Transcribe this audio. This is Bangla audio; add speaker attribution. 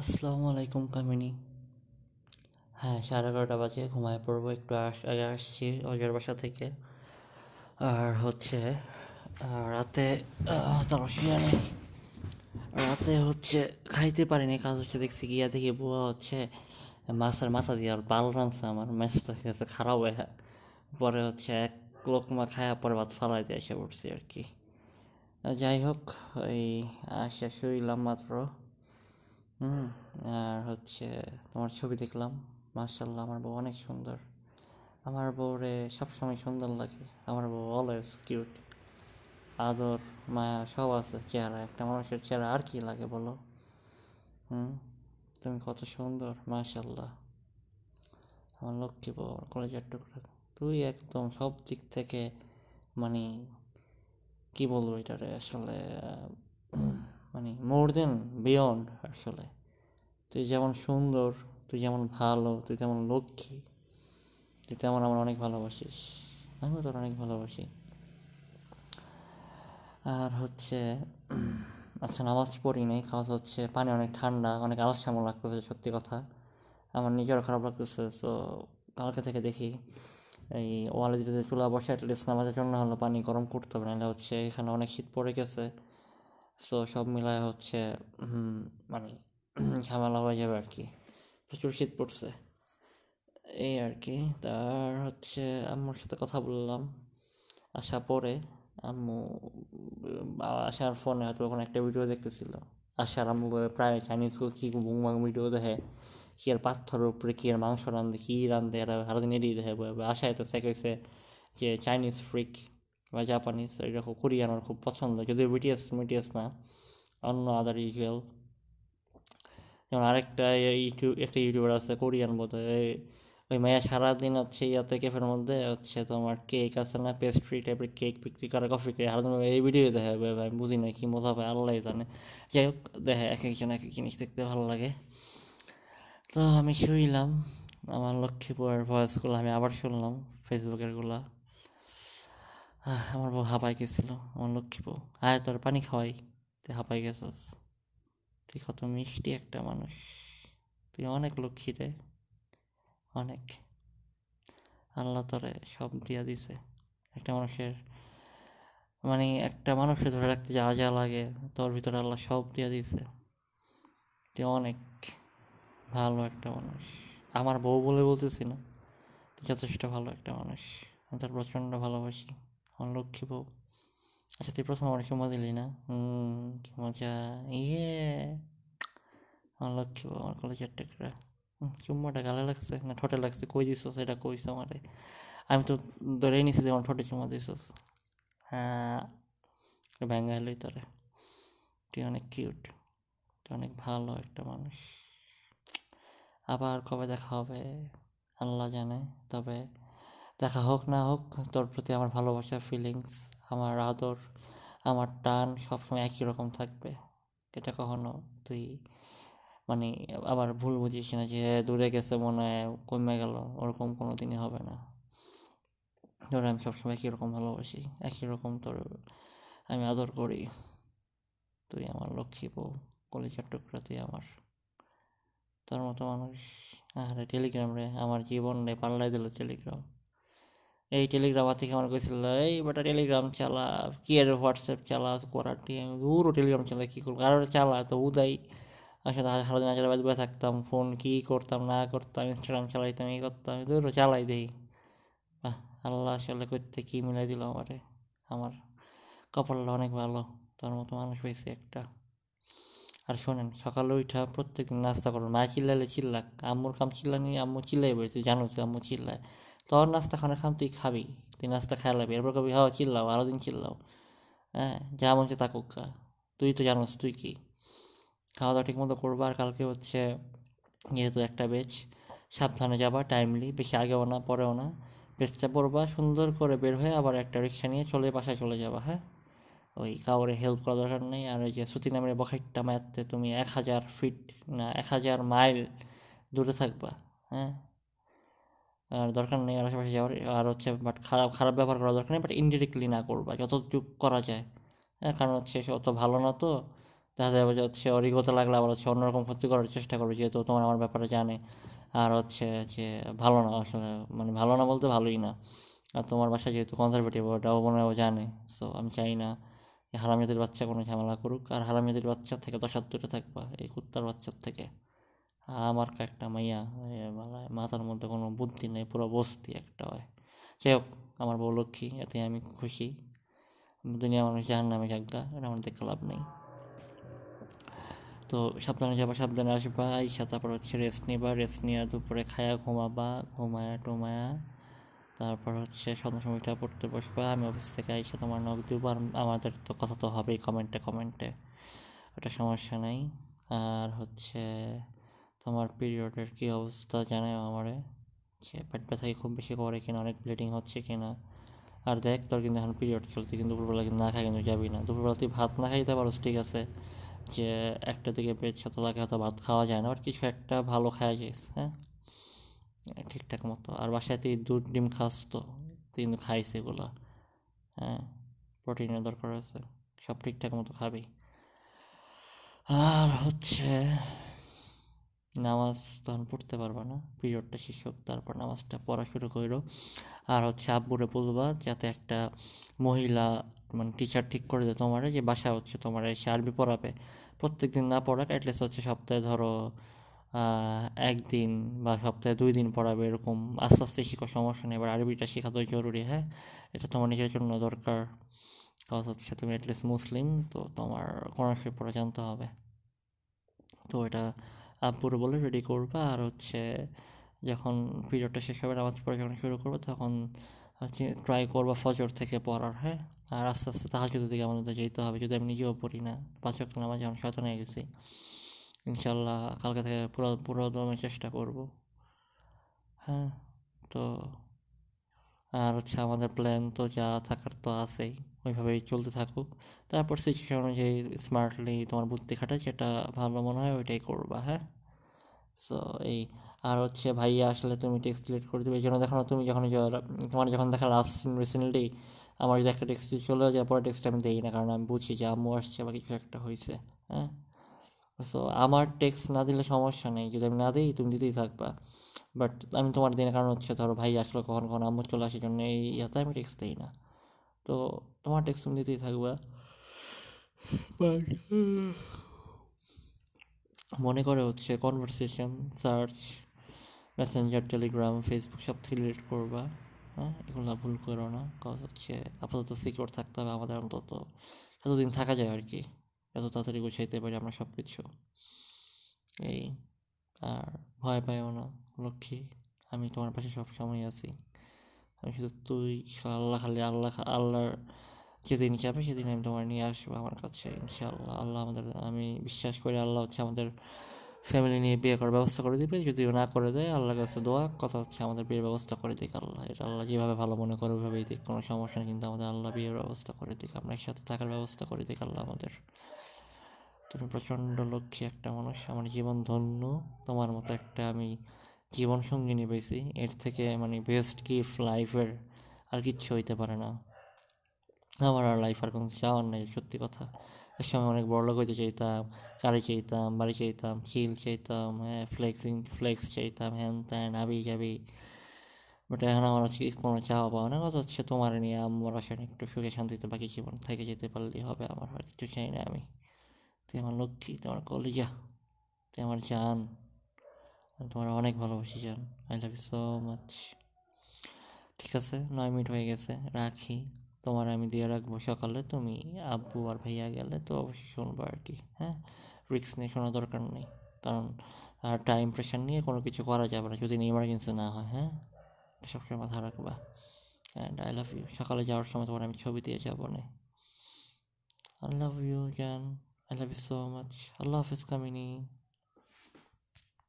Speaker 1: আসসালামু আলাইকুম কামিনী। হ্যাঁ সাড়ে এগারোটা বাজে, ঘুমায় পড়ব একটু আস- আগে আসছি অজয়ের বাসা থেকে। আর হচ্ছে রাতে তারপর শুয়ে রাতে হচ্ছে খাইতে পারিনি, কাজ হচ্ছে দেখছি গিয়া দেখি বুয়া হচ্ছে মাছের মাথা দিয়ে আর বাল রাঁধছে আমার ম্যাচটা গেছে খারাপ হয়ে পরে হচ্ছে এক লোকমা খায়া পরে ভাত ফালাই দিয়ে এসে পড়ছি আর কি। যাই হোক, এই আসে শুইলাম মাত্র। হুম, আর হচ্ছে তোমার ছবি দেখলাম। মার্শাল্লাহ আমার বউ অনেক সুন্দর। আমার বউরে সবসময় সুন্দর লাগে। আমার বউ অলওয়েজ কিউট আদর, মায়া, সব আছে, চেহারা। একটা মানুষের চেহারা আর কি লাগে বলো? হুম, তুমি কত সুন্দর মার্শাল্লাহ আমার লক্ষ্মী বউ কলেজের টুকরা। তুই একদম সব দিক থেকে মানে কি বলব এটারে? আসলে মানে মোর দেন বিয়ন্ড আসলে। তুই যেমন সুন্দর, তুই যেমন ভালো, তুই তেমন লক্ষ্মী, তুই তেমন আমার অনেক ভালোবাসিস। আমিও তোর অনেক ভালোবাসি। আর হচ্ছে আচ্ছা নামাজ পড়ি নাই কাজ হচ্ছে, পানি অনেক ঠান্ডা, অনেক আলসামো লাগতেছে, সত্যি কথা। আমার নিজেরও খারাপ লাগতেছে সো কালকে থেকে দেখি এই ওয়ালে যদি চুলা বসে অ্যাটলিস্ট নামাজের জন্য হলো পানি গরম করতে হবে, নাহলে হচ্ছে এখানে অনেক শীত পড়ে গেছে। সো সব মিলায় হচ্ছে মানে ঝামেলা হয়ে যাবে আর কি। প্রচুর শীত পড়ছে। এই আর কি। তার হচ্ছে, আম্মুর সাথে কথা বললাম। আসা পরে আম্মু আসার ফোনে হয়তো ওখানে একটা ভিডিও দেখতেছিল। আসার আম্মু প্রায় চাইনিজ কি বুংবাং ভিডিও দেখে? কি আর পাথরের উপরে কি আর মাংস রান্ধে কী রান্ধে এরা সারাদিন এড়িয়ে দেখে। আশায় তো হয়েছে যে চাইনিজ ফ্রিক বা জাপানিজ এরকম কোরিয়ান আমার খুব পছন্দ। যদিও বিটিএস মিটিএস না, অন্য আদার ইউজুয়াল যেমন আরেকটা ইউটিউব, একটা ইউটিউবার আছে কোরিয়ান বোধ ওই মায়া সারাদিন হচ্ছে ইয়াতে ক্যাফের মধ্যে হচ্ছে তোমার কেক আছে না পেস্ট্রি টাইপের কেক বিক্রি করে কফি করে। সারাদিন এই ভিডিও দেখে, ভাই ভাই বুঝি না কি মজা পায় আল্লাহ জানে। যাই হোক, দেখে এক একজন এক এক জিনিস দেখতে ভালো লাগে। তো আমি শুইলাম, আমার লক্ষ্মীপুরের ভয়েসগুলো আমি আবার শুনলাম ফেসবুকেরগুলা আমার বউ হাঁপাই গেছিল, আমার লক্ষ্মী বউ। আয়, তোর পানি খাওয়াই। তুই হাঁপাই গেছিস। তুই কত মিষ্টি একটা মানুষ। তুই অনেক লক্ষ্মী রে। অনেক। আল্লাহ তরে সব দিয়া দিছে। একটা মানুষের মানে একটা মানুষকে ধরে রাখতে যা যা লাগে, তোর ভিতরে আল্লাহ সব দিয়া দিছে। তুই অনেক ভালো একটা মানুষ। আমার বউ বলে বলতেছি না, তুই যথেষ্ট ভালো একটা মানুষ। আমি তোর প্রচণ্ড ভালোবাসি। বউ আচ্ছা তুই প্রথম আমার চুমা দিলি না হুম কি মজা ইয়ে আমার লক্ষ্মী আমার কলেজের টেকরা চুম্মাটা গালে লাগছে না ঠোঁটে লাগছে কই দিছস এটা কইস আমারে আমি তো ধরেই নিছি যে আমার ঠোঁটে চুমা দিছস হ্যাঁ ভ্যাঙ্গা হলোই তোরে তুই অনেক কিউট তুই অনেক ভালো একটা মানুষ আবার কবে দেখা হবে আল্লাহ জানে তবে দেখা হোক না হোক, তোর প্রতি আমার ভালোবাসা ফিলিংস আমার আদর, আমার টান সবসময় একই রকম থাকবে। এটা কখনো তুই মানে আবার ভুল বুঝিস না যে দূরে গেছে মনে হয় কমে গেল, ওরকম কোনো দিনই হবে না। ধর আমি সবসময় একই রকম ভালোবাসি, একই রকম তোর আমি আদর করি। তুই আমার লক্ষ্মী বউ, কলেজের টুকরা তুই আমার। তোর মতো মানুষ, আরে টেলিগ্রাম রে, আমার জীবন রে পাল্লাই দিল টেলিগ্রাম এই টেলিগ্রাম থেকে আমার কইছিল এই বেটা টেলিগ্রাম চালা, কি আর হোয়াটসঅ্যাপ চালা করার আমি দূর টেলিগ্রাম চালা কী করব? আর চালা, তো উদাই আসলে সারাদিন আগে বাদ থাকতাম ফোন কী করতাম, না করতাম ইনস্টাগ্রাম চালাইতাম এই করতাম দূর চালাই দেই। বাহ, আল্লাহ আসলে করতে কী মিলাই দিল আমারে, আমার কপালটা অনেক ভালো, তার মতো মানুষ পেয়েছি একটা। আর শোনেন, সকালে উঠা প্রত্যেকদিন নাস্তা করুন মা চিল্লালে চিল্লাক, আম্মুর কাম চিল্লানি, আম্মু চিল্লাই বলি তুই জানো তুই আম্মু চিল্লায়। তোর নাস্তা খানা খাম, তুই খাবি। তুই নাস্তা খাইলাবি এরপর কবি হাওয়া চিল্লাও আরও দিন চিল্লাও। হ্যাঁ যা মন চায় তা কুকা তুই তো জানোস, তুই কি? খাওয়া দাওয়া ঠিক মতো করবা আর কালকে হচ্ছে যেহেতু একটা বেচ সাবধানে যাবা টাইমলি বেশি আগেও না, পরেও না। বেচটা পড়বা, সুন্দর করে বের হয়ে আবার একটা রিক্সা নিয়ে চলে, বাসায় চলে যাবা হ্যাঁ? ওই কাউরে হেল্প করা দরকার নেই। আর ওই যে শ্রুতি নামের বখাইটটা মারতে তুমি এক হাজার ফিট না, এক হাজার মাইল দূরে থাকবা হ্যাঁ? আর দরকার নেই আশেপাশে যাওয়ার, আর হচ্ছে বাট খারাপ খারাপ ব্যবহার করা দরকার নেই বাট ইনডিরেক্টলি না করবা যতটুকু করা যায়। হ্যাঁ কারণ হচ্ছে সে অত ভালো না তো, দেখা যাবে যে হচ্ছে ওর ইগোতে লাগলে আবার হচ্ছে অন্যরকম ক্ষতি করার চেষ্টা করবে, যেহেতু তোমার আমার ব্যাপারে জানে। আর হচ্ছে যে ভালো না, আসলে মানে ভালো না বলতে ভালোই না। আর তোমার বাসা যেহেতু কনজারভেটিভ ওটাও মনে হয় জানে সো আমি চাই না হারামিদের বাচ্চা কোনো ঝামেলা করুক। আর হারামিদের বাচ্চার থেকে দশ হাত দূরে থাকবা, এই কুত্তার বাচ্চার থেকে। আমার একটা মাইয়া মাথার মধ্যে কোনো বুদ্ধি নেই, পুরো বস্তি একটা হয়। যাই হোক, আমার বউ লক্ষ্মী, এতে আমি খুশি। দুনিয়া মানুষ জাহান নামে জাগা এটা আমার দেখতে লাভ নেই। তো সাবধানে যাবা, সাবধানে আসবা, আইসা তারপর হচ্ছে রেস্ট নিবা রেস্ট নিয়ে দুপুরে খায়া ঘুমাবা, ঘুমায়া টুমায়া। তারপর হচ্ছে সন্ধ্যা সময়টা পড়তে বসবা, আমি অফিস থেকে আইসা তোমার নখ দিব আর আমাদের তো কথা তো হবেই কমেন্টে কমেন্টে ওটা সমস্যা নেই। আর হচ্ছে তোমার পিরিয়ডের কী অবস্থা জানায় আমারে? পেট ব্যথাকে খুব বেশি করে কিনা, অনেক ব্লিডিং হচ্ছে কিনা? আর দেখ, তোর কিন্তু এখন পিরিয়ড চলতে কিন্তু দুপুরবেলা কিন্তু না খাই কিন্তু যাবি না। দুপুরবেলা তুই ভাত না খাইতে পারো ঠিক আছে? যে একটা দিকে পেট তো তাকে হয়তো ভাত খাওয়া যায় না আর কিছু একটা ভালো খাওয়া যাইস হ্যাঁ? ঠিকঠাক মতো। আর বাসায় তুই দুধ, ডিম খাস তো, তুই কিন্তু খাইস এগুলো হ্যাঁ? প্রোটিনের দরকার আছে, সব ঠিকঠাক মতো খাবি। আর হচ্ছে নামাজ তখন পড়তে পারবা না। পিরিয়ডটা শেষ হোক, তারপর নামাজটা পড়া শুরু করো আর হচ্ছে আব্বুরে বলবা যাতে একটা মহিলা মানে টিচার ঠিক করে দেয় তোমার যে বাসা হচ্ছে তোমার এসে আরবি পড়াবে। প্রত্যেক দিন না পড়াক অ্যাটলিস্ট হচ্ছে সপ্তাহে ধরো একদিন বা সপ্তাহে দুই দিন পড়াবে এরকম। আস্তে আস্তে শিখো, সমস্যা নেই। এবার আরবিটা শেখা তো জরুরি হ্যাঁ? এটা তোমার নিজের জন্য দরকার। কাজ হচ্ছে তুমি অ্যাটলিস্ট মুসলিম, তো তোমার শরীফ পড়া জানতে হবে। তো এটা আব্বুর বলে রেডি করবা আর হচ্ছে যখন পিরিয়ডটা শেষ হবে নামাজ পড়া যখন শুরু করব, তখন হচ্ছে ট্রাই করব ফজর থেকে পড়ার হ্যাঁ? আর আস্তে আস্তে তাহাজুদের দিকে আমাদের যেতে হবে, যদি আমি নিজেও পড়ি না। পাঁচ ওয়াক্ত নামাজ যখন সচেতন হয়ে গেছি ইনশাল্লাহ কালকে থেকে পুরো পুরো দমে চেষ্টা করব। হ্যাঁ তো আর হচ্ছে আমাদের প্ল্যান তো যা থাকার তো আছেই, ওইভাবেই চলতে থাকুক। তারপর সিচুয়েশন অনুযায়ী স্মার্টলি তোমার বুদ্ধি খাটা যেটা ভালো মনে হয় ওইটাই করবা হ্যাঁ? সো এই, আর হচ্ছে ভাইয়া আসলে তুমি টেক্সট ডিলিট করে দেবে, এই জন্য দেখো তুমি যখন তোমার যখন দেখা লাস্ট রিসেন্টলি আমার যদি একটা টেক্সট চলে যায়, পরে টেক্সট আমি দিই না, কারণ আমি বুঝি যে আম্মু আসছে বা কিছু একটা হয়েছে হ্যাঁ? সো আমার টেক্সট না দিলে সমস্যা নেই। যদি আমি না দিই, তুমি দিতেই থাকবা। বাট আমি তোমার দিনের কারণ হচ্ছে, ধরো ভাই আসলে কখন কখন আম্মু চলে আসার জন্য, এই ইয়াতে আমি টেক্সট দিই না। তো তোমার টেক্সট তুমি দিতেই থাকবা। মনে করে হচ্ছে conversation search messenger Telegram Facebook সব থেকে রিলেট করবা। হ্যাঁ এগুলো ভুল করো না। কজ হচ্ছে, আপাতত সিকিউর থাকতে হবে আমাদের অন্তত। এতদিন থাকা যায় আর কি। এত তাড়াতাড়ি গুছাইতে পারি আমরা সব কিছু এই, আর ভয় পাইও না, লক্ষ্মী। আমি তোমার পাশে সব সময় আছি। আমি শুধু তুই, আল্লাহ খালি আল্লাহ, আল্লাহর যেদিন যাবে সেদিন আমি তোমার নিয়ে আসব আমার কাছে, ইনশাআল্লাহ। আল্লাহ আমাদের, আমি বিশ্বাস করি আল্লাহ হচ্ছে আমাদের ফ্যামিলি নিয়ে বিয়ে করার ব্যবস্থা করে দিবে, যদি না করে দেয়, আল্লাহর কাছে দোয়া, কথা হচ্ছে আমাদের বিয়ের ব্যবস্থা করে দিক আল্লাহ। এটা আল্লাহ যেভাবে ভালো মনে করে ওইভাবেই দিক, কোনো সমস্যা কিন্তু আমাদের আল্লাহ বিয়ের ব্যবস্থা করে দিক, আমরা একসাথে থাকার ব্যবস্থা করে দিক আল্লাহ আমাদের। তুমি প্রচণ্ড লক্ষ্মী একটা মানুষ, আমার জীবন ধন্য, তোমার মতো একটা আমি জীবন সঙ্গিনী পেয়েছি, এর থেকে মানে বেস্ট গিফট লাইফের আর কিচ্ছু হইতে পারে না। আমার আর লাইফ আর কোনো চাওয়ার নেই, সত্যি কথা। এক সময় অনেক বড় লোক হইতে চাইতাম, গাড়ি চাইতাম, বাড়ি চাইতাম খিল চাইতাম হ্যাঁ ফ্লেক্সিং ফ্লেক্স চাইতাম, হ্যান ত্যান, আবি যাবি। বাট এখন আমার হচ্ছে কোনো চাওয়া পাওয়া না কথা হচ্ছে তোমার নিয়ে আমার আসেন একটু সুখে শান্তিতে বাকি জীবন থেকে যেতে পারলেই হবে, আমার আর কিছু চাই না আমি। তুই আমার লক্ষ্মী তোমার কলিজা, তুই আমার জান তোমার অনেক ভালোবাসি জান। I love you so much ঠিক আছে, নয় মিনিট হয়ে গেছে, রাখি। তোমার আমি দিয়ে রাখব সকালে, তুমি আব্বু আর ভাইয়া গেলে তো অবশ্যই শুনব আর কি হ্যাঁ? রিক্স নিয়ে শোনা দরকার নেই, কারণ আর টাইম প্রেশার নিয়ে কোনো কিছু করা যাবে না, যদি ইমার্জেন্সি না হয় হ্যাঁ? সবসময় মাথায় রাখবা অ্যান্ড আই লাভ ইউ সকালে যাওয়ার সময় তোমার আমি ছবি দিয়ে যাব, না। আই লাভ ইউ জান I love you so much আল্লাহ হাফিজ কামিনী।